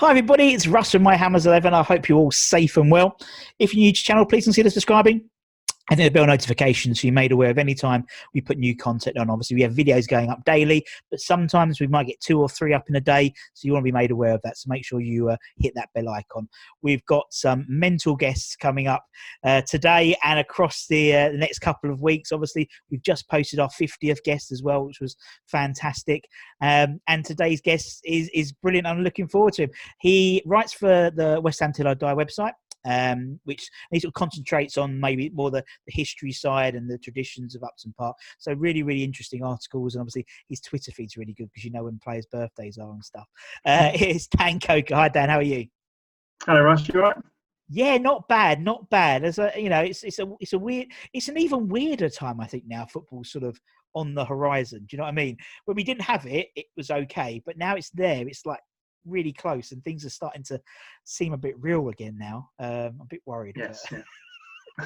Hi everybody, it's Russ from My Hammers 11. I hope you're all safe and well. If you're new to the channel, please consider subscribing and then the bell notifications so you're made aware of any time we put new content on. Obviously, we have videos going up daily, but sometimes we might get two or three up in a day, so you want to be made aware of that. So make sure you uh, hit that bell icon. We've got some mental guests coming up uh, today and across the, uh, the next couple of weeks. Obviously, we've just posted our 50th guest as well, which was fantastic. Um, and today's guest is is brilliant. I'm looking forward to him. He writes for the West Ham Till I Die website um, which he sort of concentrates on maybe more the, the history side and the traditions of Upton Park. So really, really interesting articles, and obviously his Twitter feed's really good because you know when players' birthdays are and stuff. Uh, it's Dan Coker. Hi, Dan. How are you? Hello, Russ. You all right? Yeah, not bad, not bad. As a you know, it's it's a it's a weird, it's an even weirder time I think now. Football's sort of on the horizon. Do you know what I mean? When we didn't have it, it was okay, but now it's there. It's like really close, and things are starting to seem a bit real again now. Um, I'm a bit worried. Yes. Yeah.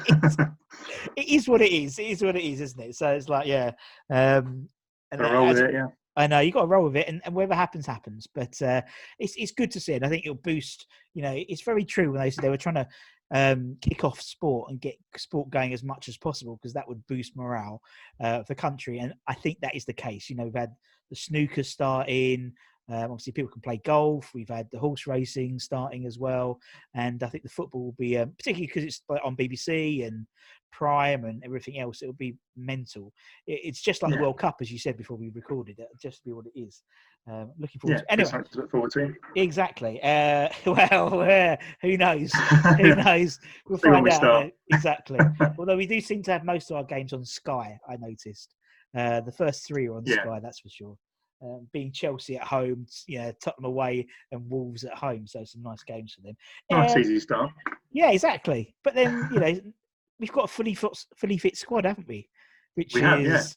it is what it is. It is what it is, isn't it? So it's like, yeah. Um, and roll with it, yeah. I know you got to roll with it, and, and whatever happens, happens. But uh, it's it's good to see it. I think it'll boost. You know, it's very true when they said they were trying to um, kick off sport and get sport going as much as possible because that would boost morale uh, of the country. And I think that is the case. You know, we've had the snooker starting. Um, obviously, people can play golf. We've had the horse racing starting as well, and I think the football will be um, particularly because it's on BBC and Prime and everything else. It'll be mental. It, it's just like yeah. the World Cup, as you said before we recorded. It'll just be what it is. Um, looking forward. Yeah, to Anyway, to look forward to. Exactly. Uh, well, uh, who knows? who knows? We'll find we out. Start. exactly. Although we do seem to have most of our games on Sky. I noticed. Uh, the first three are on Yeah. Sky. That's for sure um, being Chelsea at home, yeah, Tottenham away, and Wolves at home. So some nice games for them. Nice Um, easy start. Yeah, exactly. But then you know we've got a fully fit, fully fit squad, haven't we? Which We have, yeah. is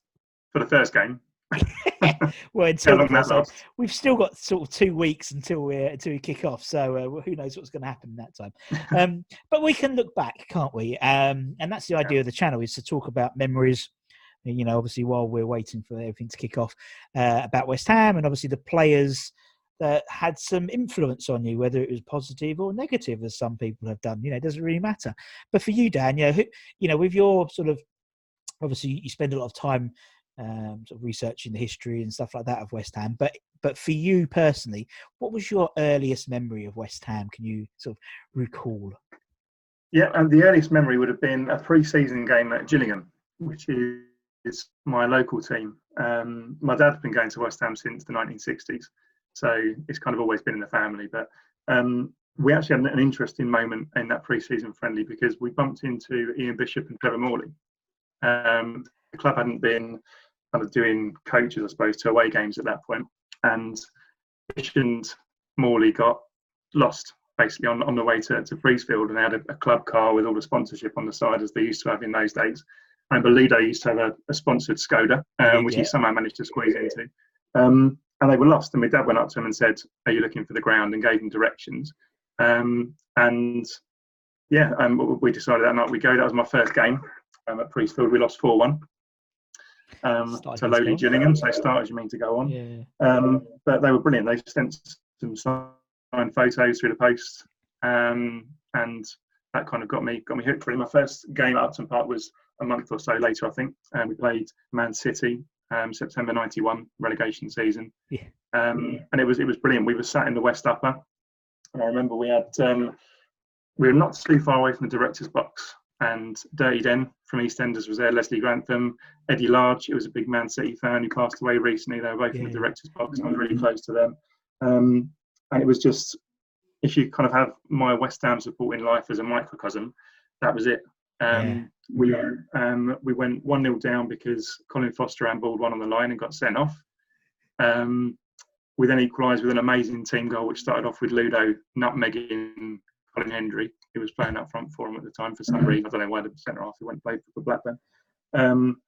For the first game. well, until we've still got sort of two weeks until we until we kick off. So uh, who knows what's going to happen that time? Um, but we can look back, can't we? Um, and that's the idea of the channel is to talk about memories. You know, obviously, while we're waiting for everything to kick off, uh, about West Ham and obviously the players that had some influence on you, whether it was positive or negative, as some people have done. You know, it doesn't really matter. But for you, Dan, you know, who, you know, with your sort of obviously you spend a lot of time um, sort of researching the history and stuff like that of West Ham. But but for you personally, what was your earliest memory of West Ham? Can you sort of recall? Yeah, and the earliest memory would have been a pre-season game at Gillingham, which is my local team. Um, my dad's been going to West Ham since the 1960s, so it's kind of always been in the family. But um, we actually had an interesting moment in that pre-season friendly because we bumped into Ian Bishop and Trevor Morley. Um, the club hadn't been kind of doing coaches, I suppose, to away games at that point, and Bishop and Morley got lost basically on, on the way to, to Priestfield and they had a, a club car with all the sponsorship on the side as they used to have in those days. I remember Ludo used to have a, a sponsored Skoda, um, which Yeah. he somehow managed to squeeze into. Um, and they were lost. And my dad went up to him and said, "Are you looking for the ground?" and gave him directions. Um, and yeah, um, we decided that night we go. That was my first game um, at Priestfield. We lost four one. Um, to Lowly Gillingham, so start as you mean to go on. Yeah. Um, but they were brilliant. They sent some signed photos through the post, um, and that kind of got me got me hooked. Really, my first game at Upton Park was a month or so later, I think. And we played Man City, um, September '91 relegation season. Yeah. Um, and it was it was brilliant. We were sat in the West Upper, and I remember we had um, we were not too far away from the director's box. And Dirty Den from EastEnders was there. Leslie Grantham, Eddie Large. He was a big Man City fan who passed away recently. They were both in the director's box. And I was really close to them. Um, and it was just if you kind of have my West Ham support in life as a microcosm, that was it. Um, We um, we went one 0 down because Colin Foster handballed one on the line and got sent off. Um, we then equalised with an amazing team goal, which started off with Ludo nutmegging Colin Hendry, who was playing up front for him at the time for some reason. I don't know why the centre half he went played for Blackburn. Um,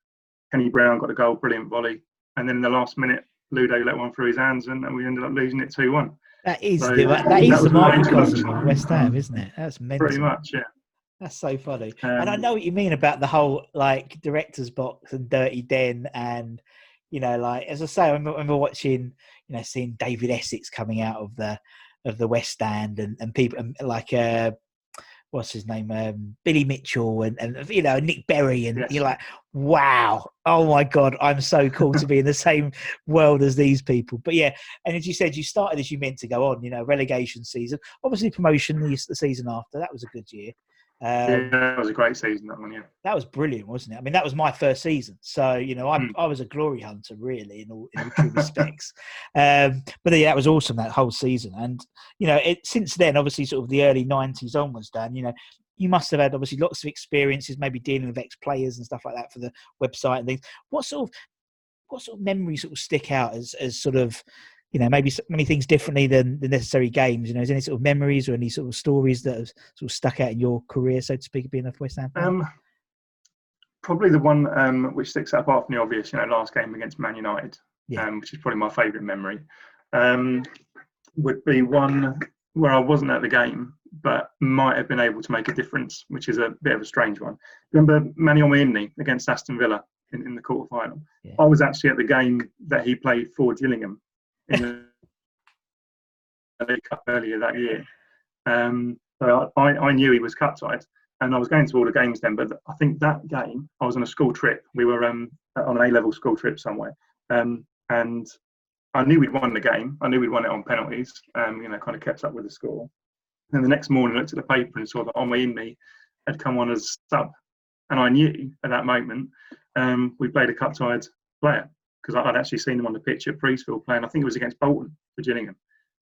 Kenny Brown got a goal, brilliant volley, and then in the last minute, Ludo let one through his hands, and, and we ended up losing it two one. That is So the, that that is the microcosm of West Ham, isn't it? That's mental. Pretty much, yeah. That's so funny. and I Um, know what you mean about the whole like director's box and Dirty Den, and you know, like as I say, I remember, remember watching, you know, seeing David Essex coming out of the of the West Stand and and people and like uh, what's his name, um, Billy Mitchell and and you know Nick Berry, and Yes. you're like, wow, oh my god, I'm so cool to be in the same world as these people. But yeah, and as you said, you started as you meant to go on, you know, relegation season, obviously promotion the, the season after that was a good year. Um, yeah, that was a great season, that one, yeah. that was brilliant, wasn't it? I mean, that was my first season, so you know, I Mm. I was a glory hunter, really, in all, in all true respects. Um, but yeah, that was awesome that whole season, and you know, it, since then, obviously, sort of the early '90s onwards, Dan, you know, you must have had obviously lots of experiences, maybe dealing with ex players and stuff like that for the website and things. What sort of what sort of memories sort of stick out as as sort of you know maybe so many things differently than the necessary games you know is there any sort of memories or any sort of stories that have sort of stuck out in your career so to speak of being a west ham? Um, probably the one um, which sticks out apart from the obvious, you know, last game against Man United, Yeah. um, which is probably my favourite memory, um, would be one where I wasn't at the game but might have been able to make a difference, which is a bit of a strange one. Remember Manny Omoyinmi against Aston Villa in, in the quarter final? Yeah. I was actually at the game that he played for Gillingham in the League Cup earlier that year. Um, so I, I knew he was cup-tied, and I was going to all the games then. But I think that game, I was on a school trip. We were um, on an A-level school trip somewhere, um, and I knew we'd won the game. I knew we'd won it on penalties. Um, you know, kind of kept up with the score. And the next morning, I looked at the paper and saw that Omoyinmi had come on as sub, and I knew at that moment um, we played a cup-tied player because I'd actually seen him on the pitch at Priestfield playing. I think it was against Bolton for Gillingham.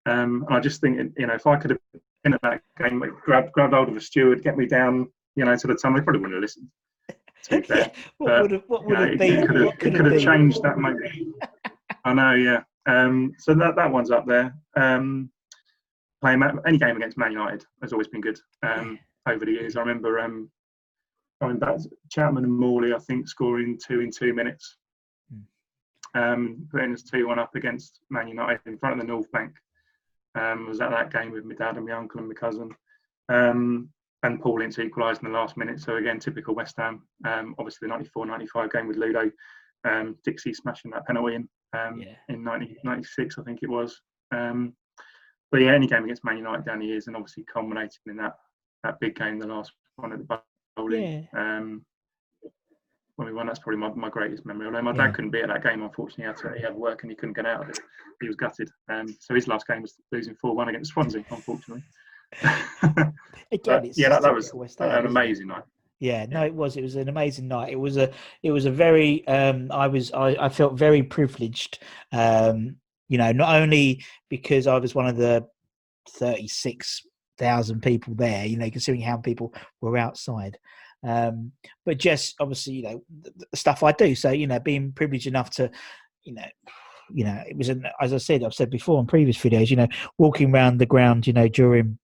Um, and I just think, you know, if I could have been at that game, grabbed grabbed hold of a steward, get me down, you know, to the tunnel, they probably wouldn't have listened. Yeah, what But, would have what would know, have it, been? it could have, it could have changed that moment. I know, yeah. Um, so that that one's up there. Um, playing any game against Man United has always been good um, over the years. I remember um, coming back, Chapman and Morley, I think, scoring two in two minutes. Um, putting us two one up against Man United in front of the North Bank. Um, was at that game with my dad and my uncle and my cousin. Um, and Paul Ince equalised in the last minute. So again, typical West Ham. Um, obviously, the 94-95 game with Ludo, um, Dixie smashing that penalty in um, Yeah. in 1996, I think it was. Um, but yeah, any game against Man United down the years, and obviously culminating in that that big game, the last one at the Boleyn. Um, when we won, that's probably my, my greatest memory. Although my Yeah. dad couldn't be at that game, unfortunately, he had, to, he had work and he couldn't get out of it. He was gutted. Um, so his last game was losing 4 1 against Swansea, unfortunately. Again, But, it's yeah, that, that was Ham, an amazing night. Yeah, no, it was. It was an amazing night. It was a. It was a very. Um, I was. I, I felt very privileged. Um, you know, not only because I was one of the thirty-six thousand people there. You know, considering how people were outside, um, but just obviously, you know, stuff I do. So you know, being privileged enough to, you know. You know, it was an, as I said, I've said before in previous videos. You know, walking around the ground, you know, during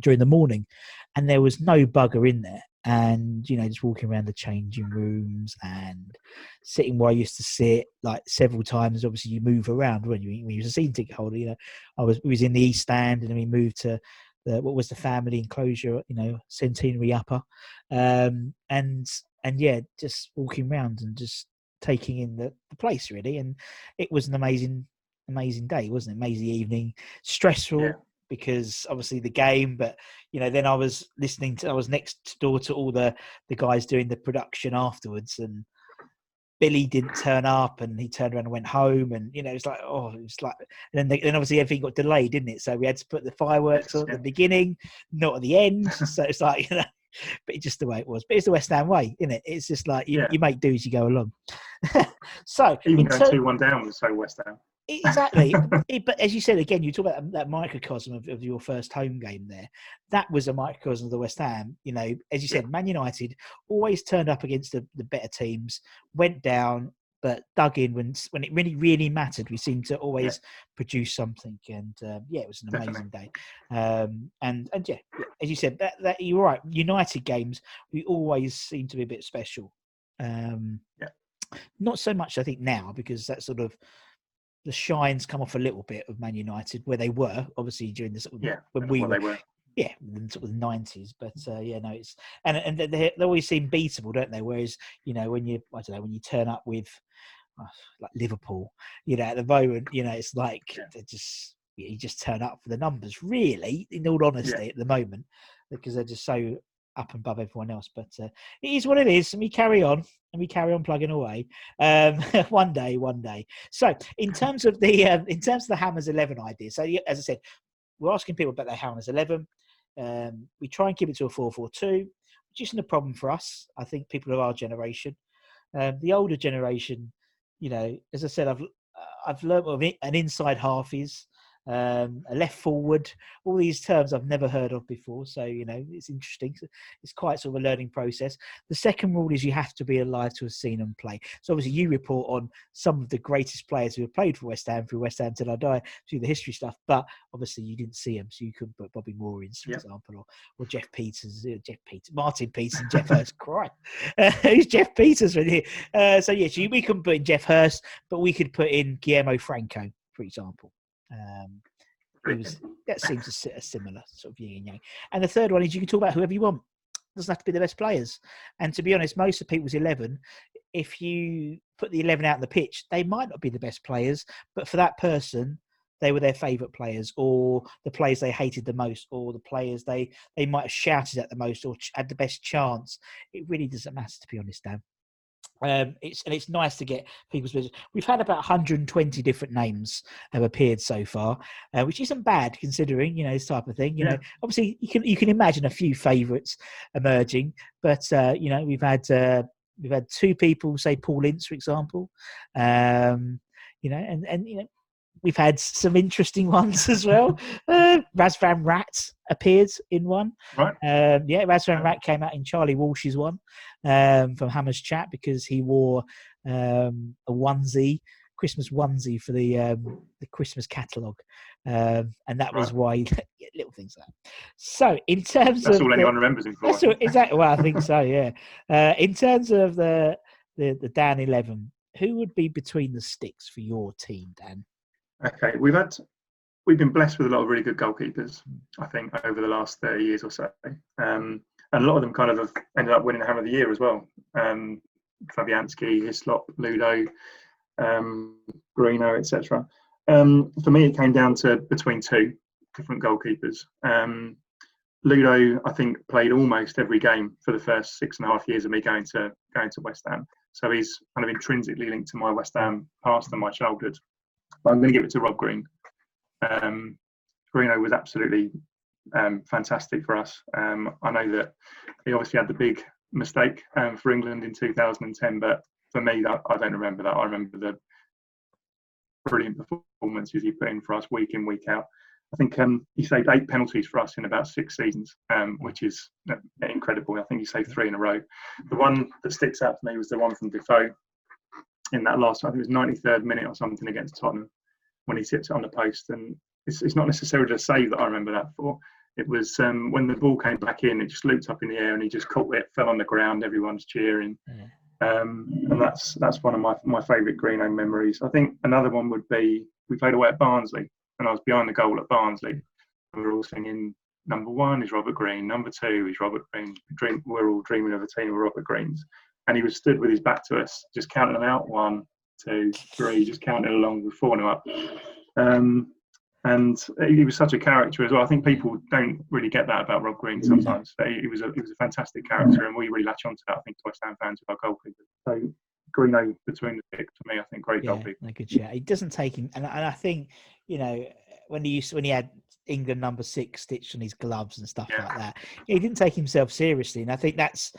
during the morning, and there was no bugger in there and you know just walking around the changing rooms and sitting where I used to sit like several times. Obviously, you move around when you when you was a season ticket holder. You know, I was was in the East Stand, and then we moved to the what was the family enclosure. You know, Centenary Upper, um, and and yeah, just walking around and just taking in the, the place really. And it was an amazing amazing day, wasn't it? Amazing evening, stressful. Yeah because obviously the game but you know then i was listening to i was next door to all the the guys doing the production afterwards and billy didn't turn up and he turned around and went home and you know it's like oh it's like and then, they, then obviously everything got delayed didn't it? So we had to put the fireworks on at the beginning not at the end. So it's like you know but it's just the way it was. But it's the west ham way isn't it? It's just like you, yeah. you make do as you go along. So even going two one down was so west ham exactly. it, but as you said again, you talk about that, that microcosm of, of, your first home game there. That was a microcosm of the West Ham. You know, as you said, Man United always turned up against the, the better teams, went down, but dug in when when it really really mattered. We seemed to always yeah. produce something, and um, yeah, it was an amazing Definitely. day. Um, and and yeah, as you said, that, that you're right. United games we always seem to be a bit special. Um, yeah. Not so much, I think, now because that sort of the shines come off a little bit of Man United where they were obviously during this yeah when we were, were yeah in sort of the nineties but uh, yeah no it's and and they, they always seem beatable don't they whereas you know when you I don't know when you turn up with uh, like Liverpool you know at the moment you know it's like yeah. they just you just turn up for the numbers really in all honesty yeah. at the moment because they're just so up above everyone else. But uh, it is what it is, and we carry on and we carry on plugging away. Um, one day, one day. So, in terms of the uh, in terms of the Hammers Eleven idea, so as I said, we're asking people about their Hammers Eleven. Um, we try and keep it to a four-four-two, which isn't a problem for us. I think people of our generation, um, the older generation, you know, as I said, I've I've learned what an inside half is um, a left forward, all these terms I've never heard of before. So, you know, it's interesting. It's quite sort of a learning process. The second rule is you have to be alive to have seen them play. So, obviously, you report on some of the greatest players who have played for West Ham through West Ham till I die through the history stuff, but obviously you didn't see them. So, you couldn't put Bobby Moore in, for yep. example, or, or Jeff Peters, uh, Jeff Peters, Martin Peters, and Geoff Hurst. Cry. Uh, who's Jeff Peters right here? Uh, so, yes, yeah, so we couldn't put in Geoff Hurst, but we could put in Guillermo Franco, for example. Um, it was that seems a, a, similar sort of yin and yang. And the third one is you can talk about whoever you want. It doesn't have to be the best players. And to be honest, most of people's eleven, if you put the eleven out on the pitch, they might not be the best players, but for that person, they were their favourite players, or the players they hated the most, or the players they they might have shouted at the most, or had the best chance. It really doesn't matter, to be honest, Dan. Um, it's and it's nice to get people's business. We've had about 120 different names have appeared so far, uh, which isn't bad considering you know this type of thing. You yeah. know, obviously you can you can imagine a few favourites emerging, but uh, you know we've had uh, we've had two people say Paul Ince, for example. Um, you know, and and you know we've had some interesting ones as well. Uh, Razvan Rat appeared in one. Right. Um, yeah, Razvan Rat came out in Charlie Walsh's one um, from Hammers Chat because he wore um, a onesie, Christmas onesie for the um, the Christmas catalogue, um, and that was right. why little things like that. So, in terms of that's of all anyone remembers him for. That's exactly. Well, I think so. Yeah. Uh, in terms of the the the Dan Eleven, who would be between the sticks for your team, Dan? Okay, we've had we've been blessed with a lot of really good goalkeepers. I think over the last thirty years or so, um, and a lot of them kind of have ended up winning the Hammer of the Year as well. Um, Fabianski, Hislop, Ludo, um, etc. Um, for me, it came down to between two different goalkeepers. Um, Ludo, I think, played almost every game for the first six and a half years of me going to going to West Ham. So he's kind of intrinsically linked to my West Ham past and my childhood. But I'm going to give it to Rob Green. Um, Greeno was absolutely um, fantastic for us. Um, I know that he obviously had the big mistake um, for England in 2010, but for me, that, I don't remember that. I remember the brilliant performances he put in for us week in, week out. I think um, he saved eight penalties for us in about six seasons, um, which is uh, incredible. I think he saved three in a row. The one that sticks out to me was the one from Defoe in that last, I think it was 93rd minute or something against Tottenham when he sits on the post. And it's, it's not necessarily a save that I remember that for. it was um, when the ball came back in, it just looped up in the air and he just caught it, fell on the ground. Everyone's cheering, yeah. um, and that's that's one of my my favourite Greeno memories. I think another one would be we played away at Barnsley, and I was behind the goal at Barnsley. We were all singing number one is Robert Green, number two is Robert Green. Dream, we're all dreaming of a team of Robert Greens. And he was stood with his back to us, just counting them out one, two, three, just counting along with four them up. Um, and he was such a character as well. I think people don't really get that about Rob Green sometimes. But he was a he was a fantastic character, and we really latch onto that. I think West Ham fans with our goalkeeper. So Greeno between the six for me, I think great yeah, goalkeeper. Good chat. He doesn't take him, and, and I think you know when he used when he had England number six stitched on his gloves and stuff yeah. like that. He didn't take himself seriously, and I think that's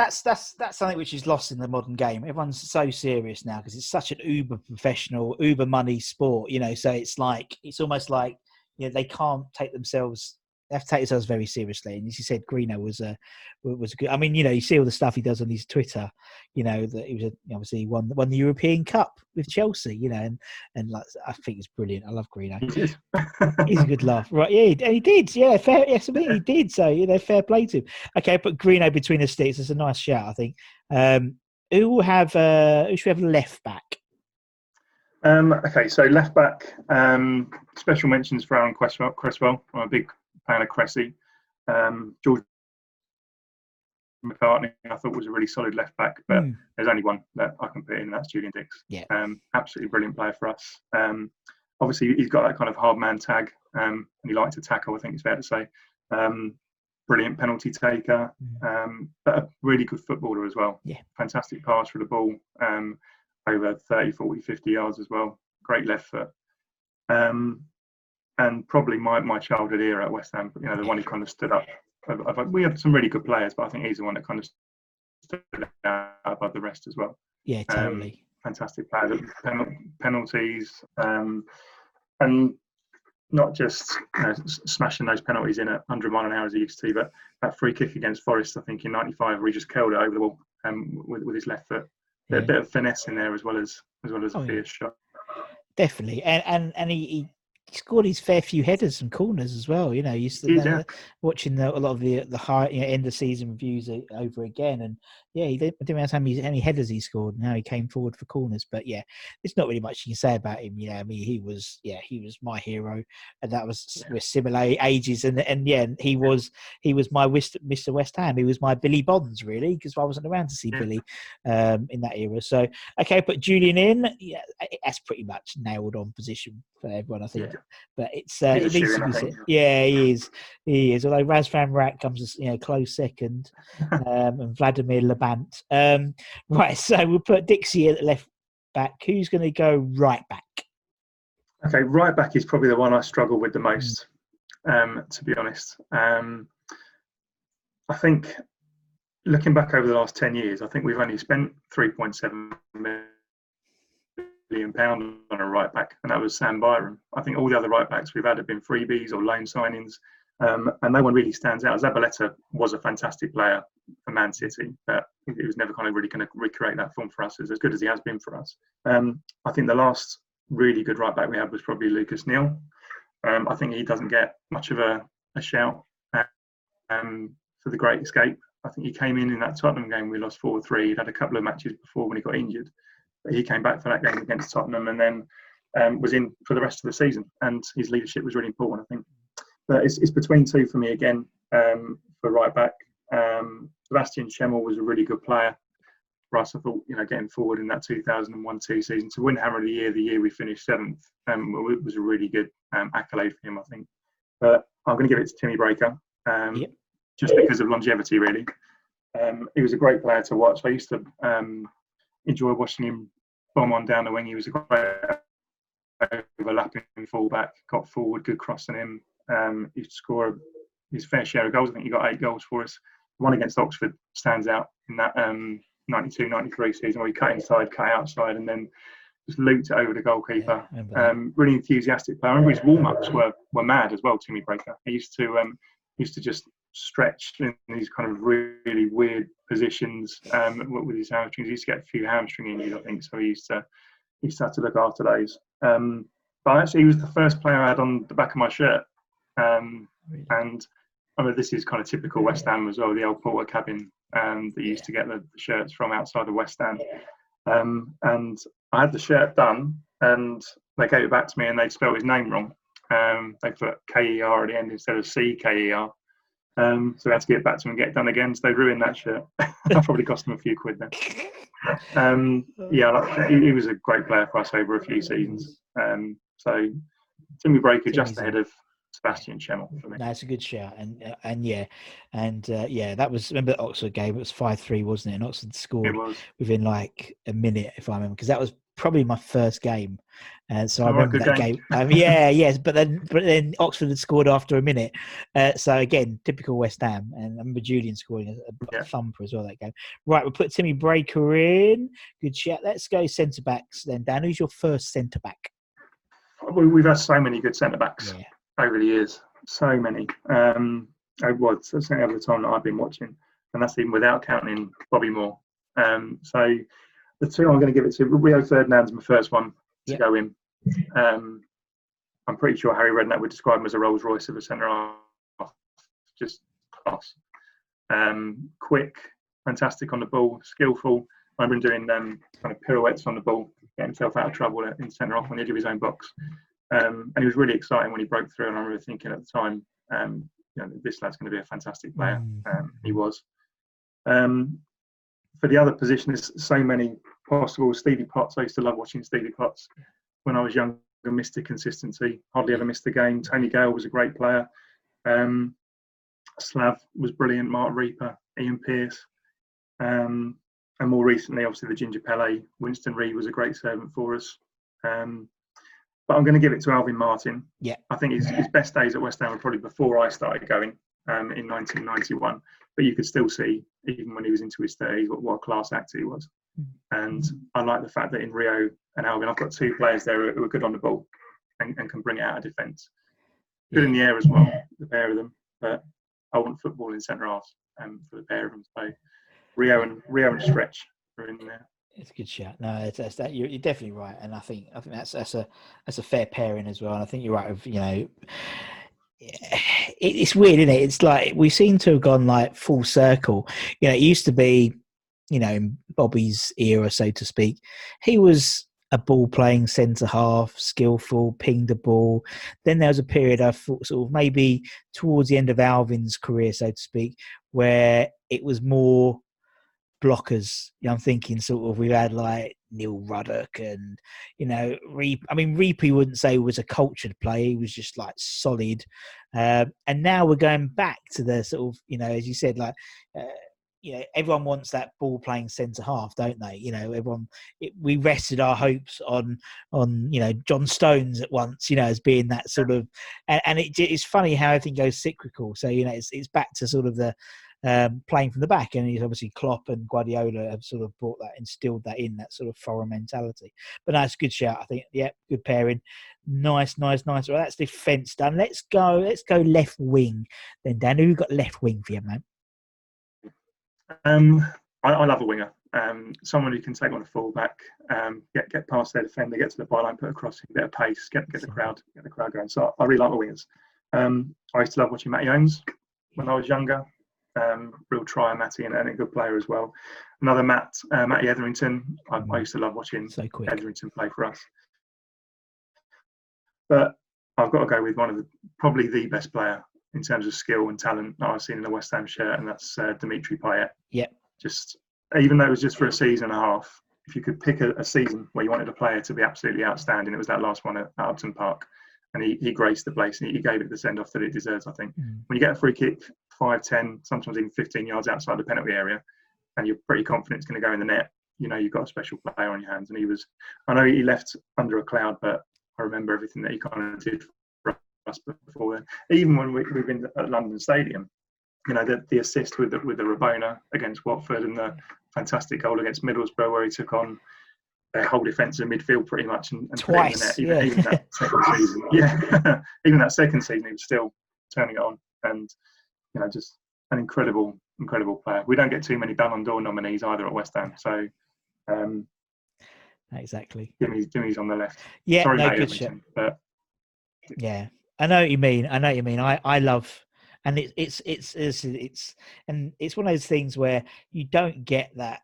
that's that's that's something which is lost in the modern game. Everyone's so serious now because it's such an uber professional, uber money sport. You know, so it's like it's almost like you know they can't take themselves they have to take themselves very seriously. And as you said, Greeno was a was good. I mean, you know, you see all the stuff he does on his Twitter. You know that he was a, obviously won won the European Cup with Chelsea. You know, and and like I think it's brilliant. I love Greeno. He's a good laugh, right? Yeah, and he did. Yeah, fair. Yes, I mean he did. So you know, fair play to him. Okay, but Greeno between the sticks is a nice shout. I think. Um, who will have? Uh, who should we have left back? Um, okay, so left back, um, special mentions for Aaron Cresswell. Cresswell. I'm a big Hannah Cressy. Um, George McCartney, I thought was a really solid left back, but mm. there's only one that I can put in, and that's Julian Dicks. Yeah. Um, absolutely brilliant player for us. Um, obviously, he's got that kind of hard man tag, um, and he likes to tackle. I think it's fair to say. Um, brilliant penalty taker, mm. but a really good footballer as well. Yeah. Fantastic pass for the ball, um, over 30, 40, 50 yards as well. Great left foot. Um, and probably my, my childhood era at West Ham, you know, the one who kind of stood up. we have some really good players, but I think he's the one that kind of stood out above the rest as well. Yeah, um, totally. Um, fantastic player. Pen- penalties, um, and not just you know, smashing those penalties in at 100 mile an hour as he used to, but that free kick against Forest, I think in '95, where he just curled it over the wall um, with, with his left foot. Yeah. A bit of finesse in there as well as as well as oh, a fierce yeah. shot. Definitely, and and and he, he he scored his fair few headers and corners as well. You know, used to yeah. watching the, a lot of the the high you know, end of season reviews over again, and yeah, he didn't, didn't realize how many, how many headers he scored and how he came forward for corners. But yeah, there's not really much you can say about him. You know, I mean, he was yeah, he was my hero, and that was yeah. similar ages, and and yeah, he was he was my Mr. West Ham. He was my Billy Bonds really because I wasn't around to see yeah. Billy um, in that era. So okay, put Julian in. Yeah, that's pretty much nailed on position for everyone, I think. But it's uh, it needs to be. Yeah, he is. He is. Although Razvan Rat comes, you know, close second, um, and Vladimir Labant. Um, right, so we'll put Dixie at left back. Who's going to go right back? Okay, right back is probably the one I struggle with the hmm. most, um, to be honest. Um, I think looking back over the last 10 years, I think we've only spent 3.7 million million pound on a right back, and that was Sam Byram. I think all the other right backs we've had have been freebies or loan signings, um, and no one really stands out. Zabaleta was a fantastic player for Man City, but he was never kind of really going to recreate that form for us as, as good as he has been for us. Um, I think the last really good right back we had was probably Lucas Neill. Um, I think he doesn't get much of a, a shout um, for the great escape. I think he came in in that Tottenham game we lost 4 3. He'd had a couple of matches before when he got injured he came back for that game against Tottenham and then um, was in for the rest of the season. And his leadership was really important, I think. But it's, it's between two for me again um, for right back. Um, Sebastian Schemmel was a really good player for us. I thought, you know, getting forward in that 2001-2 season to win Hammer of the Year, the year we finished seventh, um, was a really good um, accolade for him, I think. But I'm going to give it to Timmy Breacker um, yep. just because of longevity, really. Um, he was a great player to watch. I used to um, enjoy watching him bomb on down the wing. He was a great overlapping fullback, got forward, good crossing him. Um, he scored his fair share of goals. I think he got eight goals for us. One against Oxford stands out in that um, 92 93 season where he cut inside, cut outside, and then just looped it over the goalkeeper. Yeah, um, really enthusiastic player. I remember his warm ups were, were mad as well, Timmy Breacker. He used to um, used to just stretched in these kind of really weird positions um, with his hamstrings. He used to get a few hamstring injuries, I think, so he used to he used to have to look after those. Um, but actually, he was the first player I had on the back of my shirt. Um, And I mean, this is kind of typical West Ham as well. The old Portakabin um, that used to get the shirts from outside of West Ham. Um, and I had the shirt done, and they gave it back to me, and they spelled his name wrong. Um, they put K E R at the end instead of C K E R. Um, so I had to get it back to him and get it done again. So they ruined that shirt. that probably cost them a few quid then. Um, yeah, like, he, he, was a great player for us over a few seasons. Um, so Timmy Breacker just ahead of Sebastian Schemmel for me. That's a good shout, and uh, and yeah, and uh, yeah, that was remember the Oxford game. It was five three, wasn't it? And Oxford scored within like a minute, if I remember, because that was probably my first game, and uh, so oh, I remember that game. game. Um, yeah, yes, but then but then Oxford had scored after a minute. Uh, so again, typical West Ham, and I remember Julian scoring a, a yeah. thumper as well that game. Right, we'll put Timmy Breacker in. Good shout. Let's go centre backs then. Dan, who's your first centre back? We've had so many good centre backs. Yeah over the years. So many. Um, I was certainly over the time that I've been watching, and that's even without counting Bobby Moore. Um, so the two I'm going to give it to Rio Ferdinand's my first one to yep. go in. Um, I'm pretty sure Harry Redknapp would describe him as a Rolls Royce of a centre half, just class. Um, quick, fantastic on the ball, skillful. I've been doing um, kind of pirouettes on the ball, getting himself out of trouble in centre off on the edge of his own box. Um, and he was really exciting when he broke through. And I remember thinking at the time, um, you know, this lad's going to be a fantastic player. Mm. Um, he was. Um, for the other position, there's so many possible. Stevie Potts, I used to love watching Stevie Potts when I was younger. Missed the consistency, hardly ever missed a game. Tony Gale was a great player. Um, Slav was brilliant. Marc Rieper, Ian Pearce, um, and more recently, obviously the Ginger Pele. Winston Reid was a great servant for us. Um, but I'm going to give it to Alvin Martin. Yeah. I think his, his best days at West Ham were probably before I started going um, in 1991. But you could still see, even when he was into his 30s, what, what a class actor he was. Mm-hmm. And I like the fact that in Rio and Alvin, I've got two players there who are good on the ball and, and can bring it out of defence. Good yeah. in the air as well, the pair of them. But I want football in centre halves um, for the pair of them. So Rio and Rio and Stretch are in there. It's a good shot. No, it's, it's that you're, you're, definitely right, and I think I think that's that's a that's a fair pairing as well. And I think you're right. With you know, it's weird, isn't it? It's like we seem to have gone like full circle. You know, it used to be, you know, in Bobby's era, so to speak, he was a ball playing centre half, skillful, pinged the ball. Then there was a period I thought sort of maybe towards the end of Alvin's career, so to speak, where it was more blockers. You know, I'm thinking sort of we had like Neil Ruddock and you know Reap. I mean, Reapy wouldn't say was a cultured player; he was just like solid. Uh, and now we're going back to the sort of you know, as you said, like. Uh, you know, everyone wants that ball playing centre half, don't they? You know, everyone. It, we rested our hopes on on you know John Stones at once, you know, as being that sort of, and, and it, it's funny how everything goes cyclical. So you know, it's it's back to sort of the um, playing from the back. And he's obviously Klopp and Guardiola have sort of brought that, instilled that in that sort of foreign mentality. But that's a good shout. I think, yeah, good pairing. Nice, nice, nice. Well, that's defence done. Let's go. Let's go left wing. Then Dan, who got left wing for you, man? Um, I, I love a winger. Um, someone who can take on a fullback, um, get get past their defender, get to the byline, put a crossing, bit of pace, get get the crowd, get the crowd going. So I really like the wingers. Um, I used to love watching Matty Holmes when I was younger um, real try Matty and, and, a good player as well. Another Matt, uh, Matty Etherington. I, I, used to love watching so Etherington play for us. But I've got to go with one of the probably the best player in terms of skill and talent that I've seen in the West Ham shirt, and that's uh, Dimitri Payet. Yeah. Just even though it was just for a season and a half, if you could pick a, a season where you wanted a player to be absolutely outstanding, it was that last one at, at Upton Park and he, he graced the place and he gave it the send off that it deserves. I think mm. when you get a free kick, five, ten, sometimes even fifteen yards outside the penalty area, and you're pretty confident it's going to go in the net, you know you've got a special player on your hands. And he was, I know he left under a cloud, but I remember everything that he kind of did for us before then. Even when we, we've been at London Stadium, you know the, the assist with the, with the Rabona against Watford and the fantastic goal against Middlesbrough where he took on their whole defence and midfield pretty much and, and twice. Even, yeah. even that second season, yeah, even that second season, he was still turning it on, and you know, just an incredible, incredible player. We don't get too many Ballon d'Or nominees either at West Ham, so. Um, exactly. Jimmy's, Jimmy's on the left. Yeah, Sorry, no, good shot. But yeah, I know what you mean. I know what you mean. I I love, and it, it's it's it's it's and it's one of those things where you don't get that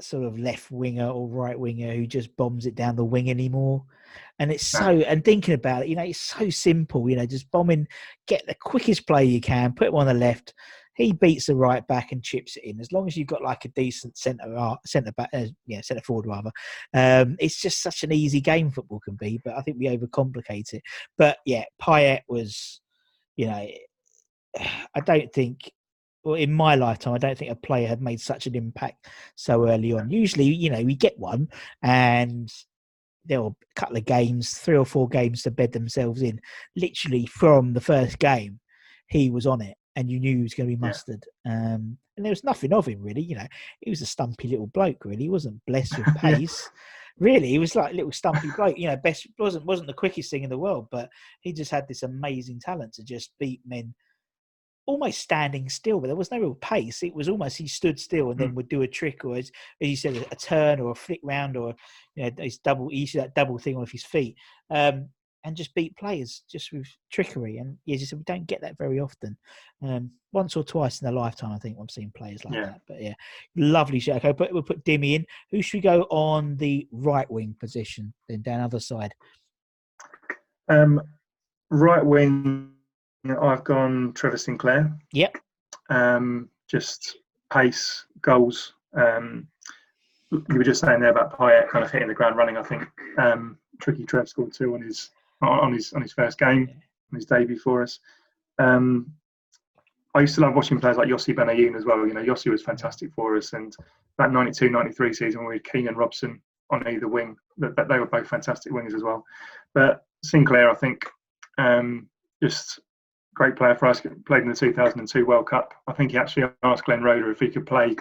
sort of left winger or right winger who just bombs it down the wing anymore. And it's so, and thinking about it, you know, it's so simple, you know, just bombing, get the quickest play you can, put him on the left. He beats the right back and chips it in. As long as you've got like a decent centre centre back, uh, yeah, centre forward rather. Um, it's just such an easy game football can be, but I think we overcomplicate it. But yeah, Payet was, you know, I don't think well, in my lifetime, I don't think a player had made such an impact so early on. Usually, you know, we get one and there were a couple of games, three or four games to bed themselves in. Literally from the first game, he was on it and you knew he was going to be mustered. Yeah. Um, and there was nothing of him really, you know. He was a stumpy little bloke, really. He wasn't blessed with pace. really, he was like a little stumpy bloke. You know, best wasn't wasn't the quickest thing in the world, but he just had this amazing talent to just beat men almost standing still, but there was no real pace. It was almost he stood still and then mm. would do a trick or, as, as you said, a, turn or a flick round or you know his double, he that double thing with his feet, um, and just beat players just with trickery. And yeah, just we don't get that very often. Um, once or twice in a lifetime, I think I've seen players like yeah. that. But yeah, lovely shot. Okay, but we'll put Dimmy in. Who should we go on the right wing position? Then down other side. Um, right wing I've gone Trevor Sinclair. Yep. Um, just pace, goals. Um, you were just saying there about Payet kind of hitting the ground running. I think um, Tricky Trev scored two on his on his on his first game, on his debut for us. Um, I used to love watching players like Yossi Benayoun as well. You know, Yossi was fantastic for us, and that 92-93 season we had Keen and Robson on either wing, that, they were both fantastic wingers as well. But Sinclair, I think, um, just great player for us. Played in the 2002 World Cup. I think he actually asked Glenn Roeder if he could play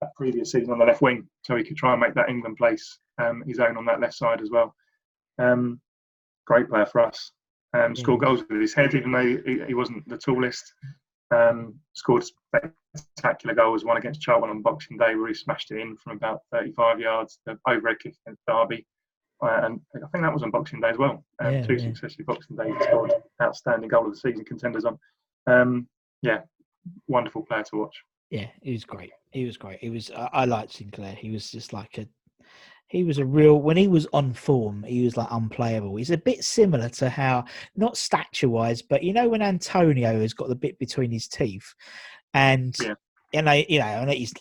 that previous season on the left wing, so he could try and make that England place um, his own on that left side as well. Um, great player for us. Um, scored goals with his head, even though he, he wasn't the tallest. Um, scored spectacular goals. One against Charlton on Boxing Day, where he smashed it in from about 35 yards. The overhead kick against Derby. Uh, and I think that was on Boxing Day as well. Um, yeah, two yeah. successive Boxing Days scored outstanding goal of the season contenders on. Um, yeah, wonderful player to watch. Yeah, he was great. He was great. He was. I, I liked Sinclair. He was just like a. He was a real. When he was on form, he was like unplayable. He's a bit similar to how, not stature wise, but you know when Antonio has got the bit between his teeth, and yeah and I, you know, and he's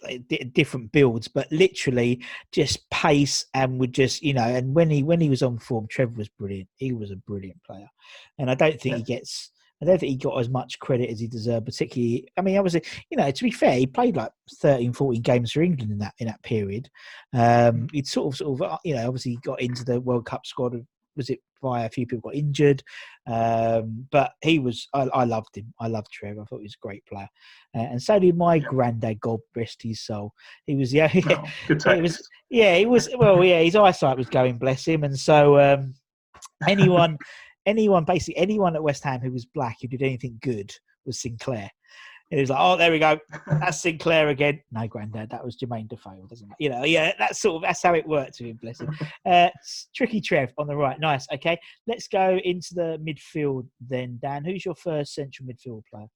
different builds, but literally just pace and would just, you know, and when he when he was on form, Trevor was brilliant. He was a brilliant player, and I don't think yeah. he gets. I don't think he got as much credit as he deserved, particularly. I mean, obviously, you know, to be fair, he played like 13, 14 games for England in that in that period. Um, mm. he'd sort of, sort of, uh, you know, obviously got into the World Cup squad. Was it via a few people got injured? Um, but he was, I, I, loved him. I loved Trevor. I thought he was a great player. Uh, and so did my yeah. granddad, God rest his soul. He was, yeah, yeah, oh, he was, yeah, he was, well, yeah, his eyesight was going, bless him. And so um, anyone, anyone, basically anyone at West Ham who was black who did anything good was Sinclair. And he was like, "Oh, there we go. That's Sinclair again." No, Granddad, that was Jermaine Defoe, doesn't it? You know, yeah, that's sort of that's how it worked to him. Bless him. Uh, tricky Trev on the right, nice. Okay, let's go into the midfield then. Dan, who's your first central midfield player?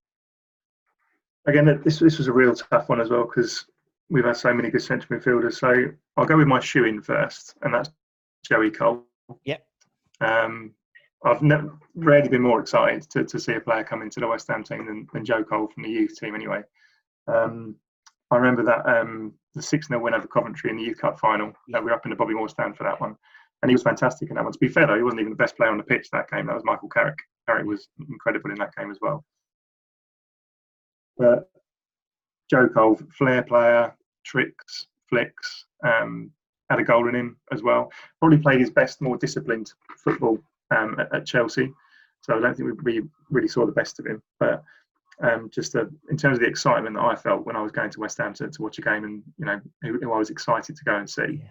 Again, this this was a real tough one as well because we've had so many good central midfielders. So I'll go with my shoe in first, and that's Joey Cole. Yep. Um, I've never rarely been more excited to, to see a player come into the West Ham team than, than Joe Cole from the youth team. Anyway, um, I remember that um, the six 0 win over Coventry in the Youth Cup final. Uh, we were up in the Bobby Moore stand for that one, and he was fantastic in that one. To be fair though, he wasn't even the best player on the pitch that game. That was Michael Carrick. Carrick was incredible in that game as well. But Joe Cole, flair player, tricks, flicks, um, had a goal in him as well. Probably played his best, more disciplined football um, at, at, Chelsea. So I don't think we, we really saw the best of him. But um, just uh, in terms of the excitement that I felt when I was going to West Ham to, to watch a game, and you know who, who I was excited to go and see,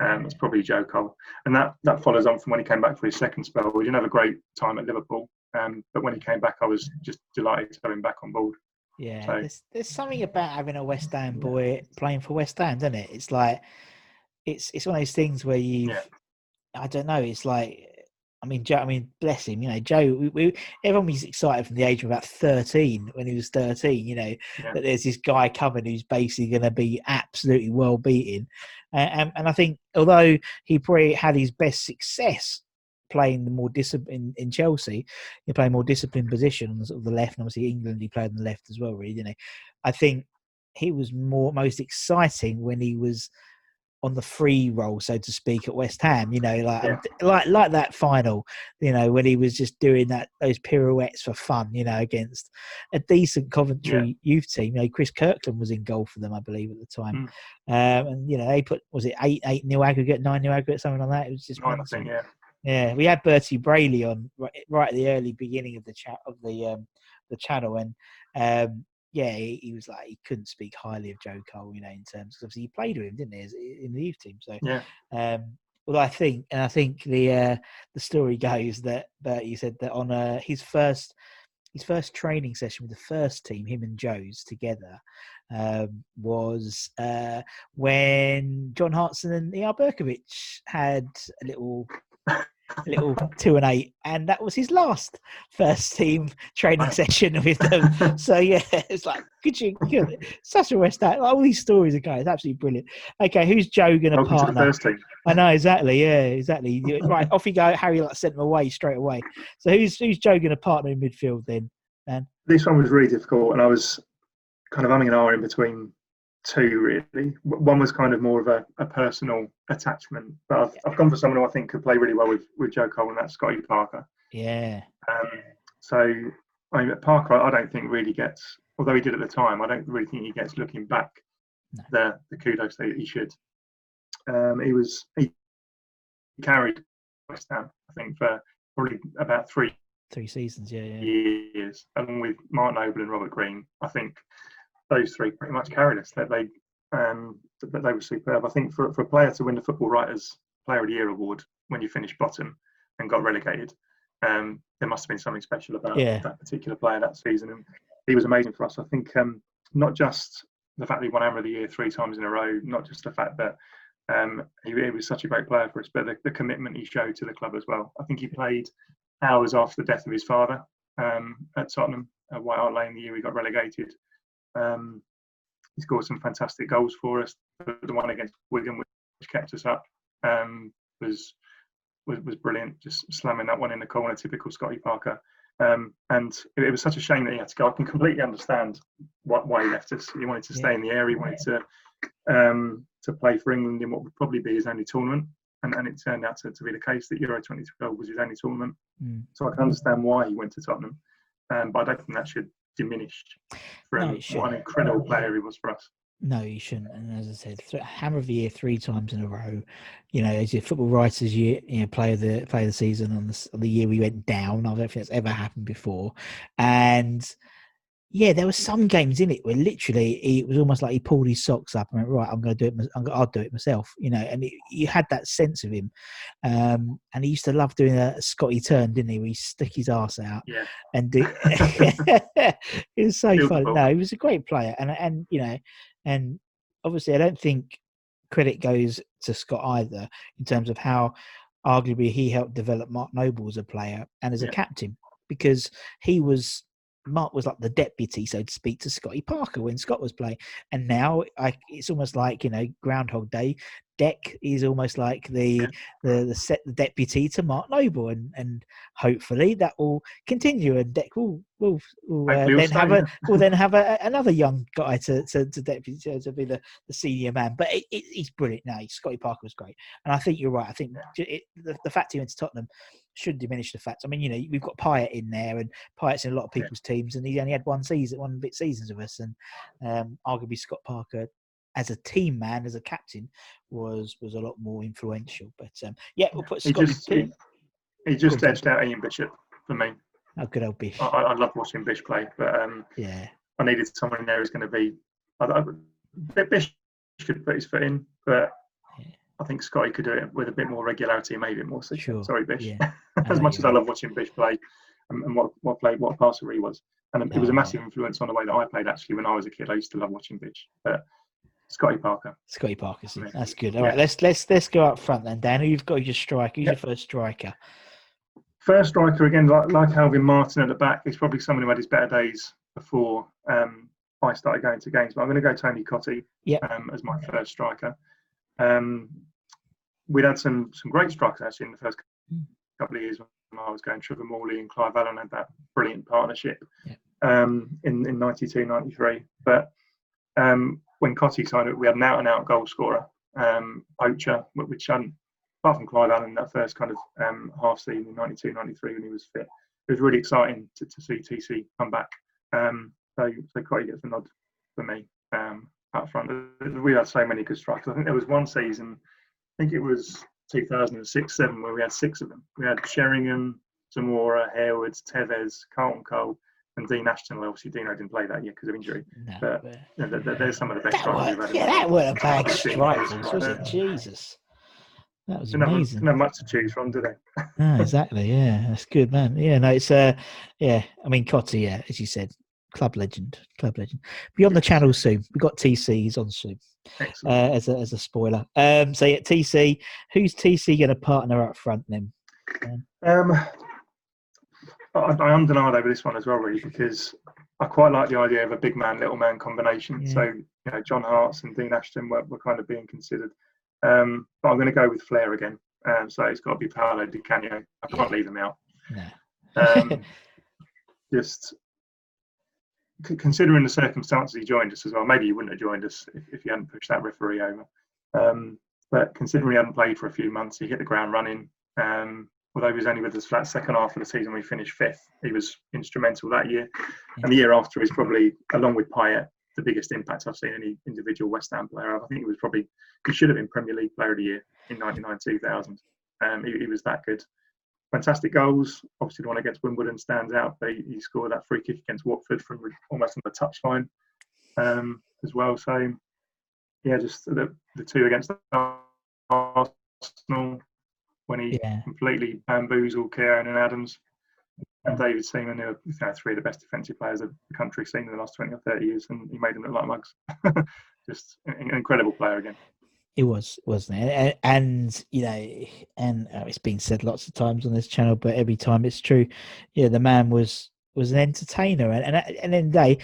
um, it's probably Joe Cole. And that that follows on from when he came back for his second spell. We didn't have a great time at Liverpool, um, but when he came back, I was just delighted to have him back on board. Yeah, so, there's, there's something about having a West Ham boy playing for West Ham, isn't it? It's like it's it's one of those things where you, yeah. I don't know, it's like I mean, Joe. I mean, bless him. You know, Joe. We, we, everyone was excited from the age of about thirteen when he was thirteen. You know, Yeah. that there's this guy coming who's basically going to be absolutely well beaten. Uh, and, and I think although he probably had his best success playing the more disciplined in Chelsea, he played more disciplined position on the, sort of the left, and obviously England he played on the left as well. Really, you know, I think he was more most exciting when he was on the free roll, so to speak, at West Ham. You know, like Yeah. like like that final. You know, when he was just doing that those pirouettes for fun. You know, against a decent Coventry youth team. You know, Chris Kirkland was in goal for them, I believe, at the time. Um, and you know, they put was it eight eight nil aggregate, nine new aggregate, something like that. It was just Nine, I think, yeah. Yeah, we had Bertie Brayley on right, right at the early beginning of the chat of the um, the channel, and um, yeah, he, he was like he couldn't speak highly of Joe Cole, you know, in terms because obviously he played with him, didn't he, in the youth team? So, Yeah. um, well, I think, and I think the uh, the story goes that Bertie said that on uh, his first his first training session with the first team, him and Joe's together, um, was uh, when John Hartson and ER Berkovic had a little little two and eight, and that was his last first team training session with them. So yeah, it's like could you good, such a West Ham. Like, all these stories are going. It's absolutely brilliant. Okay, who's Joe going to Welcome to the partner? first team. I know exactly. Yeah, exactly. Right, off you go. Harry like sent him away straight away. So who's who's Joe to partner in midfield then? Man? This one was really difficult, and I was kind of umming and ahhing between two, really. One was kind of more of a, a personal attachment, but I've, I've gone for someone who I think could play really well with, with Joe Cole, and that's Scotty Parker. Yeah, Um, so, I mean, Parker, I don't think really gets, although he did at the time, I don't really think he gets looking back No. the the kudos that he should. Um, he was he carried West Ham, I think, for probably about three three seasons. Yeah, yeah. years, along with Mark Noble and Robert Green. I think those three pretty much carried us. That they um, that they were superb. I think for for a player to win the Football Writers Player of the Year award when you finished bottom and got relegated, um, there must have been something special about Yeah. that particular player that season, and he was amazing for us. I think um, not just the fact that he won Hammer of the Year three times in a row, not just the fact that um, he, he was such a great player for us, but the, the commitment he showed to the club as well. I think he played hours after the death of his father um, at Tottenham, at White Hart Lane, the year we got relegated. Um, he scored some fantastic goals for us. The one against Wigan, which kept us up, um, was, was was brilliant. Just slamming that one in the corner, typical Scotty Parker. Um, and it, it was such a shame that he had to go. I can completely understand what, why he left us. He wanted to stay in the area. He wanted to um, to play for England in what would probably be his only tournament. And, and it turned out to, to be the case that Euro 2012 was his only tournament. Mm. So I can understand why he went to Tottenham, um, but I don't think that should diminish from No, what an incredible player he was for us. No, you shouldn't. And as I said, th- Hammer of the Year three times in a row. You know, as your football writers, year, you know, player of the player of the season on the, on the year we went down. I don't think that's ever happened before. And yeah, there were some games in it where literally it was almost like he pulled his socks up and went, right, I'm going to do it. I'm go- I'll do it myself. You know, and it, you had that sense of him. Um, and he used to love doing a Scotty turn, didn't he? Where he stick his ass out Yeah, and do it was so Field fun. No, he was a great player, and and you know, and obviously, I don't think credit goes to Scott either in terms of how arguably he helped develop Mark Noble as a player and as a captain because he was. Mark was like the deputy, so to speak, to Scotty Parker when Scott was playing, and now I, it's almost like you know Groundhog Day. Dec is almost like the the the set the deputy to Mark Noble, and and hopefully that will continue, and Dec will will, will uh, then have a will then have a, another young guy to to, to deputy to, to be the, the senior man. But it, it, he's brilliant now. Scotty Parker was great, and I think you're right. I think it, the, the fact he went to Tottenham should diminish the fact. I mean, you know, we've got Payet in there, and Payet's in a lot of Yeah. people's teams, and he's only had one season, one bit seasons of us, and um, arguably Scott Parker. As a team man, as a captain, was was a lot more influential. But um, yeah, we'll put he Scotty. just he, he just edged out Ian Bishop for me. oh, good old Bish. I, I love watching Bish play, but um, Yeah, I needed someone in there who's going to be. I, I, Bish could put his foot in, but Yeah. I think Scotty could do it with a bit more regularity, maybe more. success. Sure, Sorry, Bish. yeah. as much as I love watching Bish play, and, and what what play what a passer he was, and it was a massive influence on the way that I played. Actually, when I was a kid, I used to love watching Bish. But Scotty Parker, Scotty Parker. Yeah. That's good. All Yeah. right, let's let's let's go up front then, Dan. You've got your striker? Who's your first striker? first striker again, like, like Alvin Martin at the back, is probably someone who had his better days before um, I started going to games. But I'm going to go Tony Cottee Yep. um, as my first striker. Um, we'd had some some great strikers actually in the first Mm. couple of years when I was going. Trevor Morley and Clive Allen had that brilliant partnership Yeah. um, in in 92, 93. But um, when Cottee signed it, we had an out and out goal scorer, um, poacher, wh- which hadn't, apart from Clive Allen, that first kind of um, half season in 92, 93 when he was fit, it was really exciting to, to see TC come back. Um, so, so Cottee gets a nod for me um, up front. We had so many good strikers. I think there was one season, I think it was 2006 7, where we had six of them. We had Sheringham, Zamora, Harewood, Tevez, Carlton Cole, and Dean Ashton. Well, obviously, Dino didn't play that year because of injury. No, But- but- You know, th- th- there's some of the best strikers we've had. yeah, that were a bag I've strikers, was it? Jesus. That was amazing. didn't much to choose from, did they? Ah, exactly. Yeah, that's good, man. Yeah, no, it's uh, yeah. I mean, Cottee, yeah, as you said, club legend, club legend. Be on the channel soon. We got TCs on soon. Uh, as a as a spoiler. Um, so yeah, TC. Who's TC going to partner up front then? Um, I, I am denied over this one as well, really, because I quite like the idea of a big man, little man combination. Yeah. So, you know, John Hartson Dean Ashton were, were kind of being considered. Um, but I'm going to go with Flair again. Um, so it's got to be Paolo Di Canio. I can't leave him out. No. Um, just considering the circumstances he joined us as well. Maybe he wouldn't have joined us if, if he hadn't pushed that referee over. Um, but considering he hadn't played for a few months, he hit the ground running. Um, although he was only with us for that second half of the season, we finished fifth. He was instrumental that year, and the year after he's probably, along with Payet, the biggest impact I've seen any individual West Ham player. I think he was probably he should have been Premier League Player of the Year in 1999 2000. Um, he, he was that good. Fantastic goals. Obviously, the one against Wimbledon stands out. But he, scored that free kick against Watford from almost on the touchline um, as well. So, yeah, just the, the two against Arsenal when he Yeah. completely bamboozled Keown and Adams and David Seaman, who are you know, three of the best defensive players of the country seen in the last 20 or 30 years, and he made them look like mugs. Just an incredible player again. It was, wasn't it? And, and you know, and uh, it's been said lots of times on this channel, but every time it's true. Yeah, the man was was an entertainer, and and at the end of the day,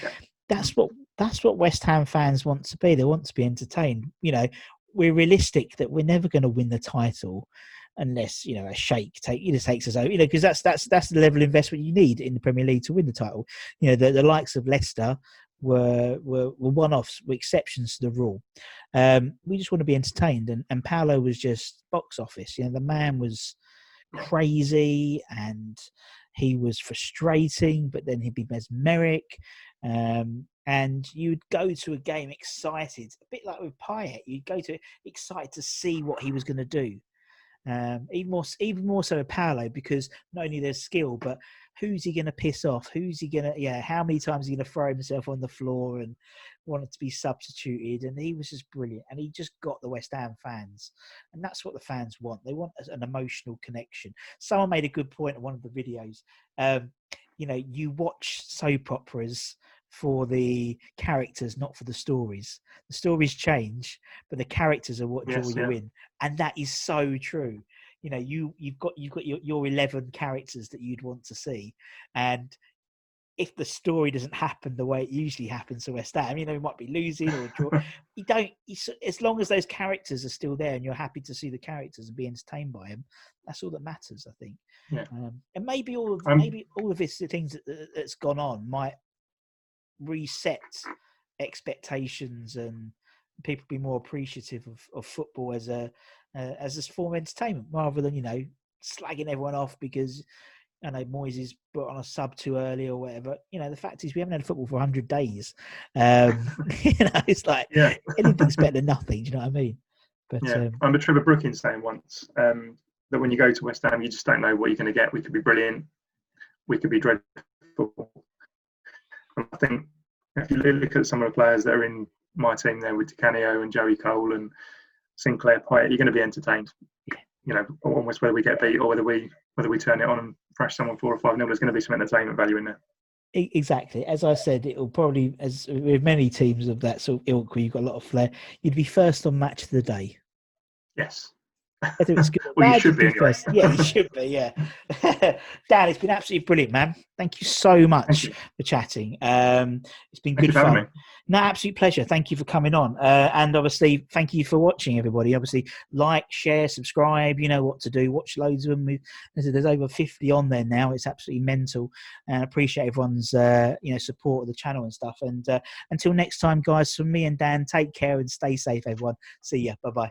that's what that's what West Ham fans want to be. They want to be entertained. You know, we're realistic that we're never going to win the title unless you know a sheikh take you know takes us over. You know, because that's that's that's the level of investment you need in the Premier League to win the title. You know, the, the likes of Leicester were were, were one offs, were exceptions to the rule. Um, we just want to be entertained, and and Paolo was just box office. You know, the man was crazy and he was frustrating, but then he'd be mesmeric. Um, and you'd go to a game excited, a bit like with Payet. You'd go to excited to see what he was going to do. Um, even more, even more so with Paolo because not only there's skill, but who's he going to piss off? Who's he going to, yeah, how many times he going to throw himself on the floor and wanted to be substituted? And he was just brilliant. And he just got the West Ham fans. And that's what the fans want. They want an emotional connection. Someone made a good point in one of the videos. Um, you know, you watch soap operas for the characters, not for the stories. The stories change, but the characters are what draw Yes, you yeah. in, and that is so true. You know, you you've got you've got your, your eleven characters that you'd want to see, and if the story doesn't happen the way it usually happens to West Ham, you know, we might be losing or draw. you don't. You, as long as those characters are still there and you're happy to see the characters and be entertained by them, that's all that matters, I think. Yeah. Um, and maybe all of Um, maybe all of this the things that- that's gone on might reset expectations and people be more appreciative of, of football as a uh, as a form of entertainment rather than you know slagging everyone off because I know Moyes is brought on a sub too early or whatever. You know, the fact is we haven't had football for hundred days. Um, you know, it's like Yeah. anything's better than nothing. Do you know what I mean? But Yeah, um, I remember Trevor Brooking's saying once um, that when you go to West Ham, you just don't know what you're going to get. We could be brilliant, we could be dreadful. And I think if you look at some of the players that are in my team there with Di Canio and Joey Cole and Sinclair Payet, you're going to be entertained. You know, almost whether we get beat or whether we whether we turn it on and thrash someone four or five nil, there's going to be some entertainment value in there. Exactly. As I said, it will probably, as with many teams of that sort of ilk, where you've got a lot of flair, you'd be first on match of the day. Yes, Whether it's good or Well, you bad, should be anyway. first. Yeah, you should be. Yeah, Dan, it's been absolutely brilliant, man. Thank you so much you. for chatting. Um, it's been Thank good fun. No, absolute pleasure. Thank you for coming on. Uh, and obviously, thank you for watching, everybody. Obviously, like, share, subscribe. You know what to do. Watch loads of them. There's, over 50 on there now. It's absolutely mental. And I appreciate everyone's uh, you know support of the channel and stuff. And uh, until next time, guys, from me and Dan, take care and stay safe, everyone. See ya. Bye bye.